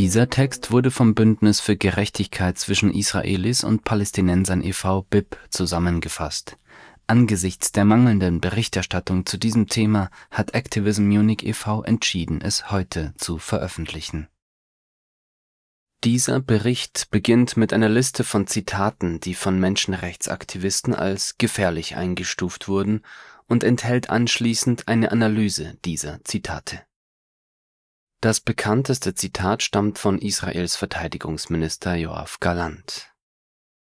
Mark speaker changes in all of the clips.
Speaker 1: Dieser Text wurde vom Bündnis für Gerechtigkeit zwischen Israelis und Palästinensern e.V. BIP zusammengefasst. Angesichts der mangelnden Berichterstattung zu diesem Thema hat Activism Munich e.V. entschieden, es heute zu veröffentlichen. Dieser Bericht beginnt mit einer Liste von Zitaten, die von Menschenrechtsaktivisten als gefährlich eingestuft wurden, und enthält anschließend eine Analyse dieser Zitate. Das bekannteste Zitat stammt von Israels Verteidigungsminister Yoav Galant.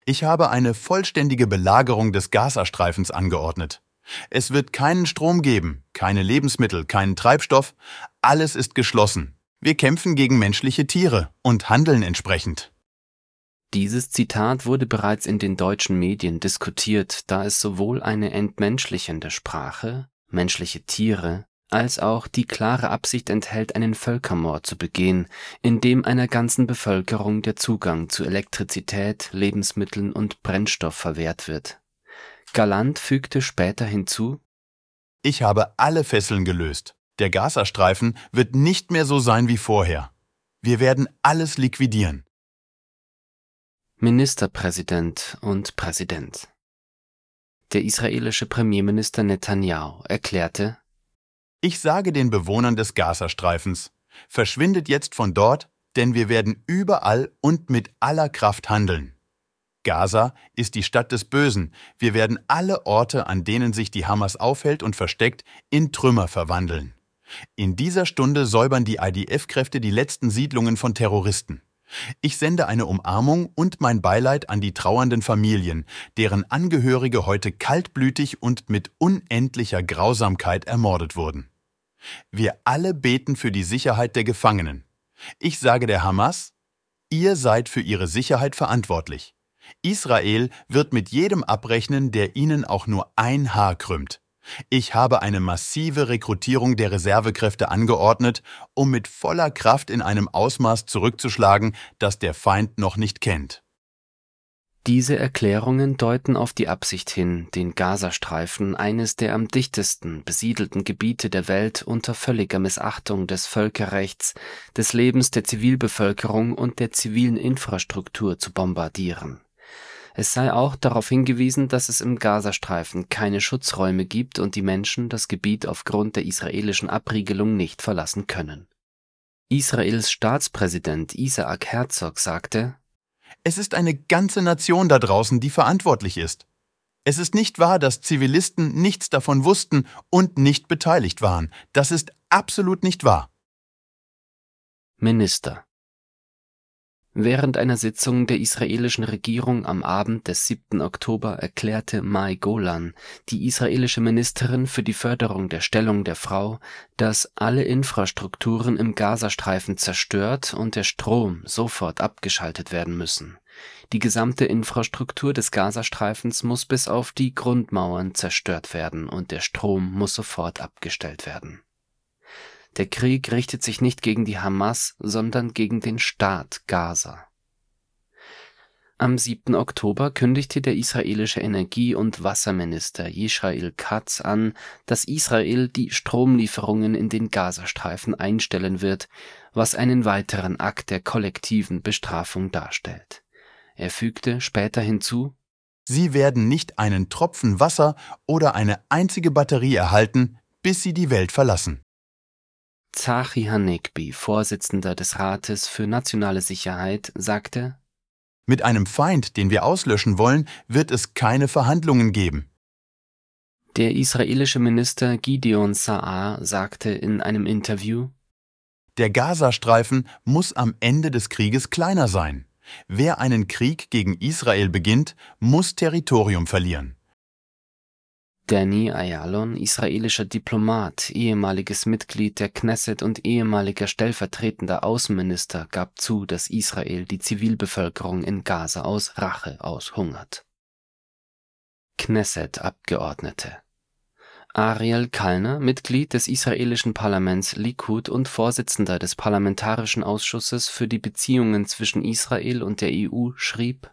Speaker 2: Ich habe eine vollständige Belagerung des Gazastreifens angeordnet. Es wird keinen Strom geben, keine Lebensmittel, keinen Treibstoff, alles ist geschlossen. Wir kämpfen gegen menschliche Tiere und handeln entsprechend.
Speaker 1: Dieses Zitat wurde bereits in den deutschen Medien diskutiert, da es sowohl eine entmenschlichende Sprache, menschliche Tiere, als auch die klare Absicht enthält, einen Völkermord zu begehen, indem einer ganzen Bevölkerung der Zugang zu Elektrizität, Lebensmitteln und Brennstoff verwehrt wird. Galant fügte später hinzu
Speaker 2: Ich habe alle Fesseln gelöst. Der Gazastreifen wird nicht mehr so sein wie vorher. Wir werden alles liquidieren.
Speaker 1: Ministerpräsident und Präsident Der israelische Premierminister Netanyahu erklärte,
Speaker 2: Ich sage den Bewohnern des Gazastreifens, verschwindet jetzt von dort, denn wir werden überall und mit aller Kraft handeln. Gaza ist die Stadt des Bösen. Wir werden alle Orte, an denen sich die Hamas aufhält und versteckt, in Trümmer verwandeln. In dieser Stunde säubern die IDF-Kräfte die letzten Siedlungen von Terroristen. Ich sende eine Umarmung und mein Beileid an die trauernden Familien, deren Angehörige heute kaltblütig und mit unendlicher Grausamkeit ermordet wurden. Wir alle beten für die Sicherheit der Gefangenen. Ich sage der Hamas, ihr seid für ihre Sicherheit verantwortlich. Israel wird mit jedem abrechnen, der ihnen auch nur ein Haar krümmt. Ich habe eine massive Rekrutierung der Reservekräfte angeordnet, um mit voller Kraft in einem Ausmaß zurückzuschlagen, das der Feind noch nicht kennt.
Speaker 1: Diese Erklärungen deuten auf die Absicht hin, den Gazastreifen, eines der am dichtesten besiedelten Gebiete der Welt, unter völliger Missachtung des Völkerrechts, des Lebens der Zivilbevölkerung und der zivilen Infrastruktur zu bombardieren es sei auch darauf hingewiesen, dass es im Gazastreifen keine Schutzräume gibt und die Menschen das Gebiet aufgrund der israelischen Abriegelung nicht verlassen können. Israels Staatspräsident Isaac Herzog sagte,
Speaker 2: Es ist eine ganze Nation da draußen, die verantwortlich ist. Es ist nicht wahr, dass Zivilisten nichts davon wussten und nicht beteiligt waren. Das ist absolut nicht wahr.
Speaker 1: Minister Während einer Sitzung der israelischen Regierung am Abend des 7. Oktober erklärte Mai Golan, die israelische Ministerin für die Förderung der Stellung der Frau, dass alle Infrastrukturen im Gazastreifen zerstört und der Strom sofort abgeschaltet werden müssen. Die gesamte Infrastruktur des Gazastreifens muss bis auf die Grundmauern zerstört werden und der Strom muss sofort abgestellt werden der Krieg richtet sich nicht gegen die Hamas, sondern gegen den Staat Gaza. Am 7. Oktober kündigte der israelische Energie- und Wasserminister Yisrael Katz an, dass Israel die Stromlieferungen in den Gazastreifen einstellen wird, was einen weiteren Akt der kollektiven Bestrafung darstellt. Er fügte später hinzu,
Speaker 2: Sie werden nicht einen Tropfen Wasser oder eine einzige Batterie erhalten, bis sie die Welt verlassen.
Speaker 1: Zahi Hanegbi, Vorsitzender des Rates für nationale Sicherheit, sagte,
Speaker 2: Mit einem Feind, den wir auslöschen wollen, wird es keine Verhandlungen geben.
Speaker 1: Der israelische Minister Gideon Sa'ar sagte in einem Interview,
Speaker 2: Der Gazastreifen muss am Ende des Krieges kleiner sein. Wer einen Krieg gegen Israel beginnt, muss Territorium verlieren.
Speaker 1: Danny Ayalon, israelischer Diplomat, ehemaliges Mitglied der Knesset und ehemaliger stellvertretender Außenminister, gab zu, dass Israel die Zivilbevölkerung in Gaza aus Rache aushungert. Knesset-Abgeordnete Ariel Kalner, Mitglied des israelischen Parlaments Likud und Vorsitzender des Parlamentarischen Ausschusses für die Beziehungen zwischen Israel und der EU, schrieb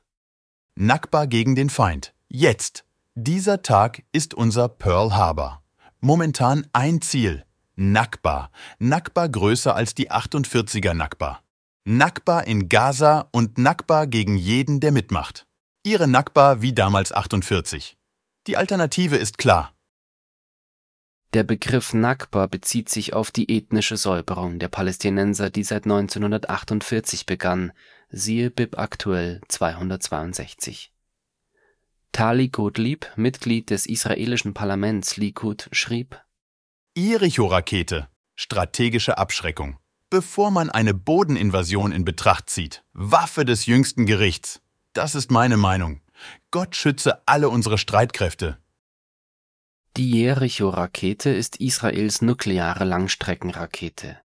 Speaker 2: Nakba gegen den Feind. Jetzt! Dieser Tag ist unser Pearl Harbor. Momentan ein Ziel, Nakba. Nakba größer als die 48er Nakba. Nakba in Gaza und Nakba gegen jeden, der mitmacht. Ihre Nakba wie damals 48. Die Alternative ist klar.
Speaker 1: Der Begriff Nakba bezieht sich auf die ethnische Säuberung der Palästinenser, die seit 1948 begann, siehe Bib aktuell 262. Tali Gottlieb, Mitglied des israelischen Parlaments Likud, schrieb
Speaker 2: Jericho-Rakete, strategische Abschreckung. Bevor man eine Bodeninvasion in Betracht zieht, Waffe des jüngsten Gerichts. Das ist meine Meinung. Gott schütze alle unsere Streitkräfte.
Speaker 1: Die Jericho-Rakete ist Israels nukleare Langstreckenrakete.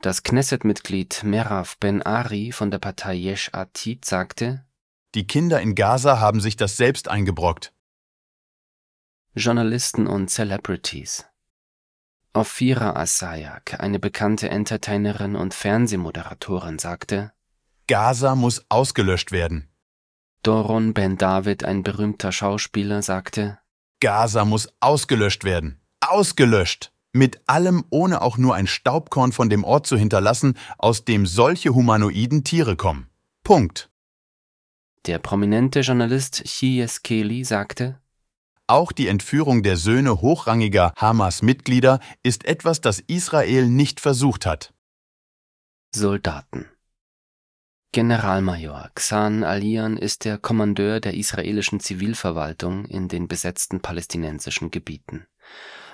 Speaker 1: Das Knesset-Mitglied Merav Ben-Ari von der Partei Yesh Atid sagte,
Speaker 2: Die Kinder in Gaza haben sich das selbst eingebrockt.
Speaker 1: Journalisten und Celebrities Ophira Asayak, eine bekannte Entertainerin und Fernsehmoderatorin, sagte,
Speaker 2: Gaza muss ausgelöscht werden.
Speaker 1: Doron Ben David, ein berühmter Schauspieler, sagte,
Speaker 2: Gaza muss ausgelöscht werden. Ausgelöscht! Mit allem, ohne auch nur ein Staubkorn von dem Ort zu hinterlassen, aus dem solche humanoiden Tiere kommen. Punkt.
Speaker 1: Der prominente Journalist Chies Kelly sagte,
Speaker 2: auch die Entführung der Söhne hochrangiger Hamas-Mitglieder ist etwas, das Israel nicht versucht hat.
Speaker 1: Soldaten Generalmajor Xan Alian ist der Kommandeur der israelischen Zivilverwaltung in den besetzten palästinensischen Gebieten.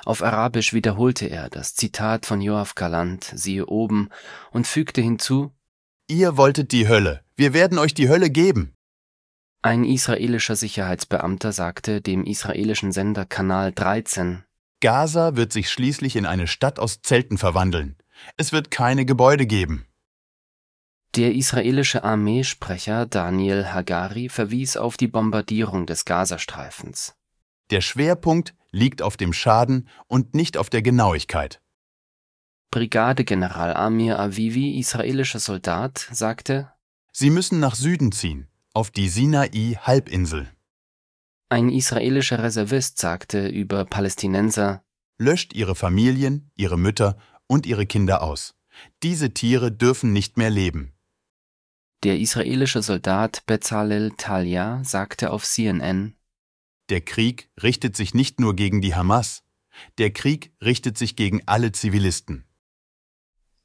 Speaker 1: Auf Arabisch wiederholte er das Zitat von Joachim Galant, siehe oben, und fügte hinzu:
Speaker 2: Ihr wolltet die Hölle, wir werden euch die Hölle geben.
Speaker 1: Ein israelischer Sicherheitsbeamter sagte dem israelischen Sender Kanal 13:
Speaker 2: Gaza wird sich schließlich in eine Stadt aus Zelten verwandeln. Es wird keine Gebäude geben.
Speaker 1: Der israelische Armeesprecher Daniel Hagari verwies auf die Bombardierung des Gazastreifens.
Speaker 2: Der Schwerpunkt liegt auf dem Schaden und nicht auf der Genauigkeit.
Speaker 1: Brigadegeneral Amir Avivi, israelischer Soldat, sagte,
Speaker 2: Sie müssen nach Süden ziehen, auf die Sinai-Halbinsel.
Speaker 1: Ein israelischer Reservist sagte über Palästinenser,
Speaker 2: Löscht ihre Familien, ihre Mütter und ihre Kinder aus. Diese Tiere dürfen nicht mehr leben.
Speaker 1: Der israelische Soldat Bezalel Talia sagte auf CNN,
Speaker 2: Der Krieg richtet sich nicht nur gegen die Hamas, der Krieg richtet sich gegen alle Zivilisten.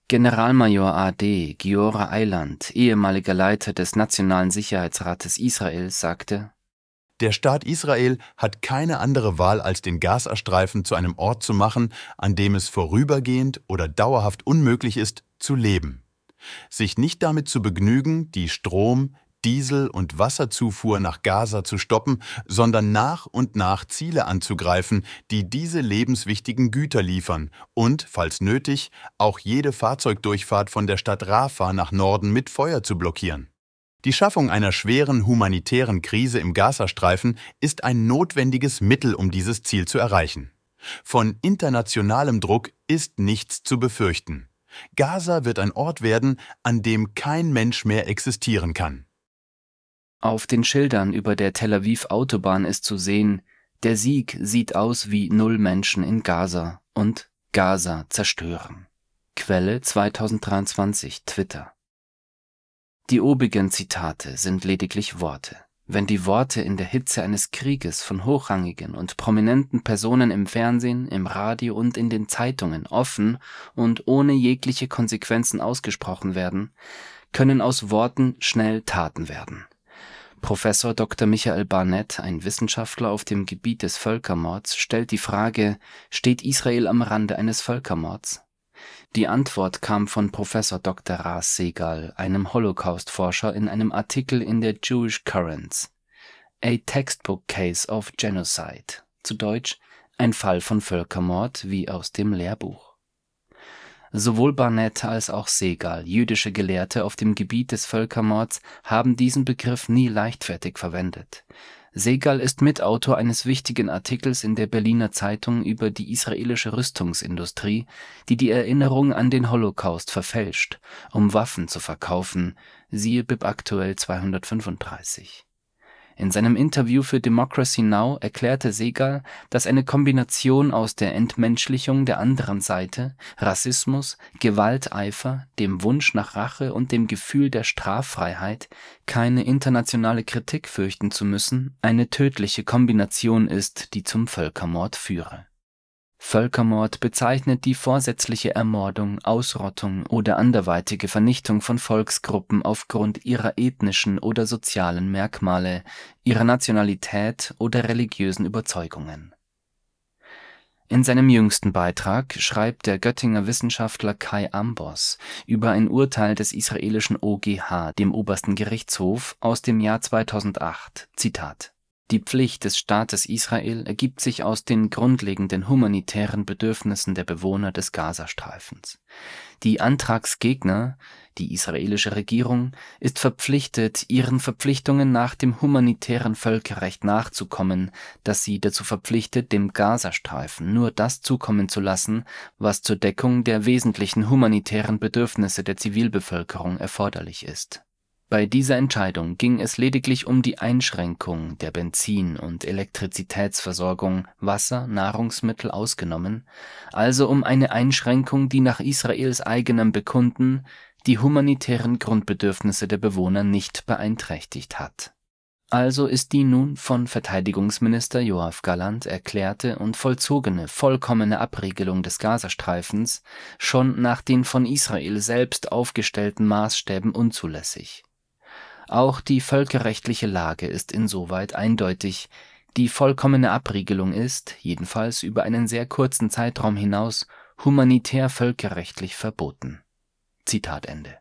Speaker 1: Generalmajor AD Giora Eiland, ehemaliger Leiter des Nationalen Sicherheitsrates Israels, sagte,
Speaker 2: Der Staat Israel hat keine andere Wahl, als den Gazastreifen zu einem Ort zu machen, an dem es vorübergehend oder dauerhaft unmöglich ist, zu leben. Sich nicht damit zu begnügen, die Strom, Diesel- und Wasserzufuhr nach Gaza zu stoppen, sondern nach und nach Ziele anzugreifen, die diese lebenswichtigen Güter liefern und, falls nötig, auch jede Fahrzeugdurchfahrt von der Stadt Rafah nach Norden mit Feuer zu blockieren. Die Schaffung einer schweren humanitären Krise im Gazastreifen ist ein notwendiges Mittel, um dieses Ziel zu erreichen. Von internationalem Druck ist nichts zu befürchten. Gaza wird ein Ort werden, an dem kein Mensch mehr existieren kann.
Speaker 1: Auf den Schildern über der Tel Aviv Autobahn ist zu sehen, der Sieg sieht aus wie Null Menschen in Gaza und Gaza zerstören. Quelle 2023 Twitter. Die obigen Zitate sind lediglich Worte. Wenn die Worte in der Hitze eines Krieges von hochrangigen und prominenten Personen im Fernsehen, im Radio und in den Zeitungen offen und ohne jegliche Konsequenzen ausgesprochen werden, können aus Worten schnell Taten werden. Professor Dr. Michael Barnett, ein Wissenschaftler auf dem Gebiet des Völkermords, stellt die Frage, steht Israel am Rande eines Völkermords? Die Antwort kam von Professor Dr. Ras Segal, einem Holocaust-Forscher, in einem Artikel in der Jewish Currents. A Textbook Case of Genocide. Zu Deutsch ein Fall von Völkermord wie aus dem Lehrbuch. Sowohl Barnett als auch Segal, jüdische Gelehrte auf dem Gebiet des Völkermords, haben diesen Begriff nie leichtfertig verwendet. Segal ist Mitautor eines wichtigen Artikels in der Berliner Zeitung über die israelische Rüstungsindustrie, die die Erinnerung an den Holocaust verfälscht, um Waffen zu verkaufen, siehe Bib aktuell 235. In seinem Interview für Democracy Now! erklärte Segal, dass eine Kombination aus der Entmenschlichung der anderen Seite, Rassismus, Gewalteifer, dem Wunsch nach Rache und dem Gefühl der Straffreiheit, keine internationale Kritik fürchten zu müssen, eine tödliche Kombination ist, die zum Völkermord führe Völkermord bezeichnet die vorsätzliche Ermordung, Ausrottung oder anderweitige Vernichtung von Volksgruppen aufgrund ihrer ethnischen oder sozialen Merkmale, ihrer Nationalität oder religiösen Überzeugungen. In seinem jüngsten Beitrag schreibt der Göttinger Wissenschaftler Kai Ambos über ein Urteil des israelischen OGH, dem Obersten Gerichtshof, aus dem Jahr 2008: Zitat die Pflicht des Staates Israel ergibt sich aus den grundlegenden humanitären Bedürfnissen der Bewohner des Gazastreifens. Die Antragsgegner, die israelische Regierung, ist verpflichtet, ihren Verpflichtungen nach dem humanitären Völkerrecht nachzukommen, das sie dazu verpflichtet, dem Gazastreifen nur das zukommen zu lassen, was zur Deckung der wesentlichen humanitären Bedürfnisse der Zivilbevölkerung erforderlich ist bei dieser Entscheidung ging es lediglich um die Einschränkung der Benzin und Elektrizitätsversorgung (Wasser, Nahrungsmittel ausgenommen), also um eine Einschränkung, die nach Israels eigenem Bekunden die humanitären Grundbedürfnisse der Bewohner nicht beeinträchtigt hat. Also ist die nun von Verteidigungsminister Yoav Gallant erklärte und vollzogene vollkommene Abriegelung des Gazastreifens schon nach den von Israel selbst aufgestellten Maßstäben unzulässig auch die völkerrechtliche Lage ist insoweit eindeutig, die vollkommene Abriegelung ist, jedenfalls über einen sehr kurzen Zeitraum hinaus, humanitär völkerrechtlich verboten. Zitat Ende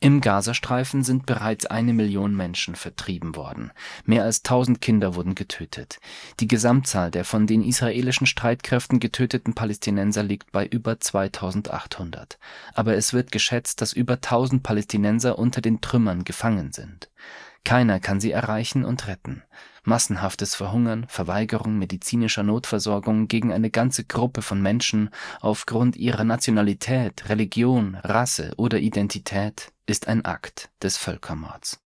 Speaker 1: im Gazastreifen sind bereits eine Million Menschen vertrieben worden, mehr als tausend Kinder wurden getötet. Die Gesamtzahl der von den israelischen Streitkräften getöteten Palästinenser liegt bei über 2800, aber es wird geschätzt, dass über 1000 Palästinenser unter den Trümmern gefangen sind. Keiner kann sie erreichen und retten. Massenhaftes Verhungern, Verweigerung medizinischer Notversorgung gegen eine ganze Gruppe von Menschen aufgrund ihrer Nationalität, Religion, Rasse oder Identität ist ein Akt des Völkermords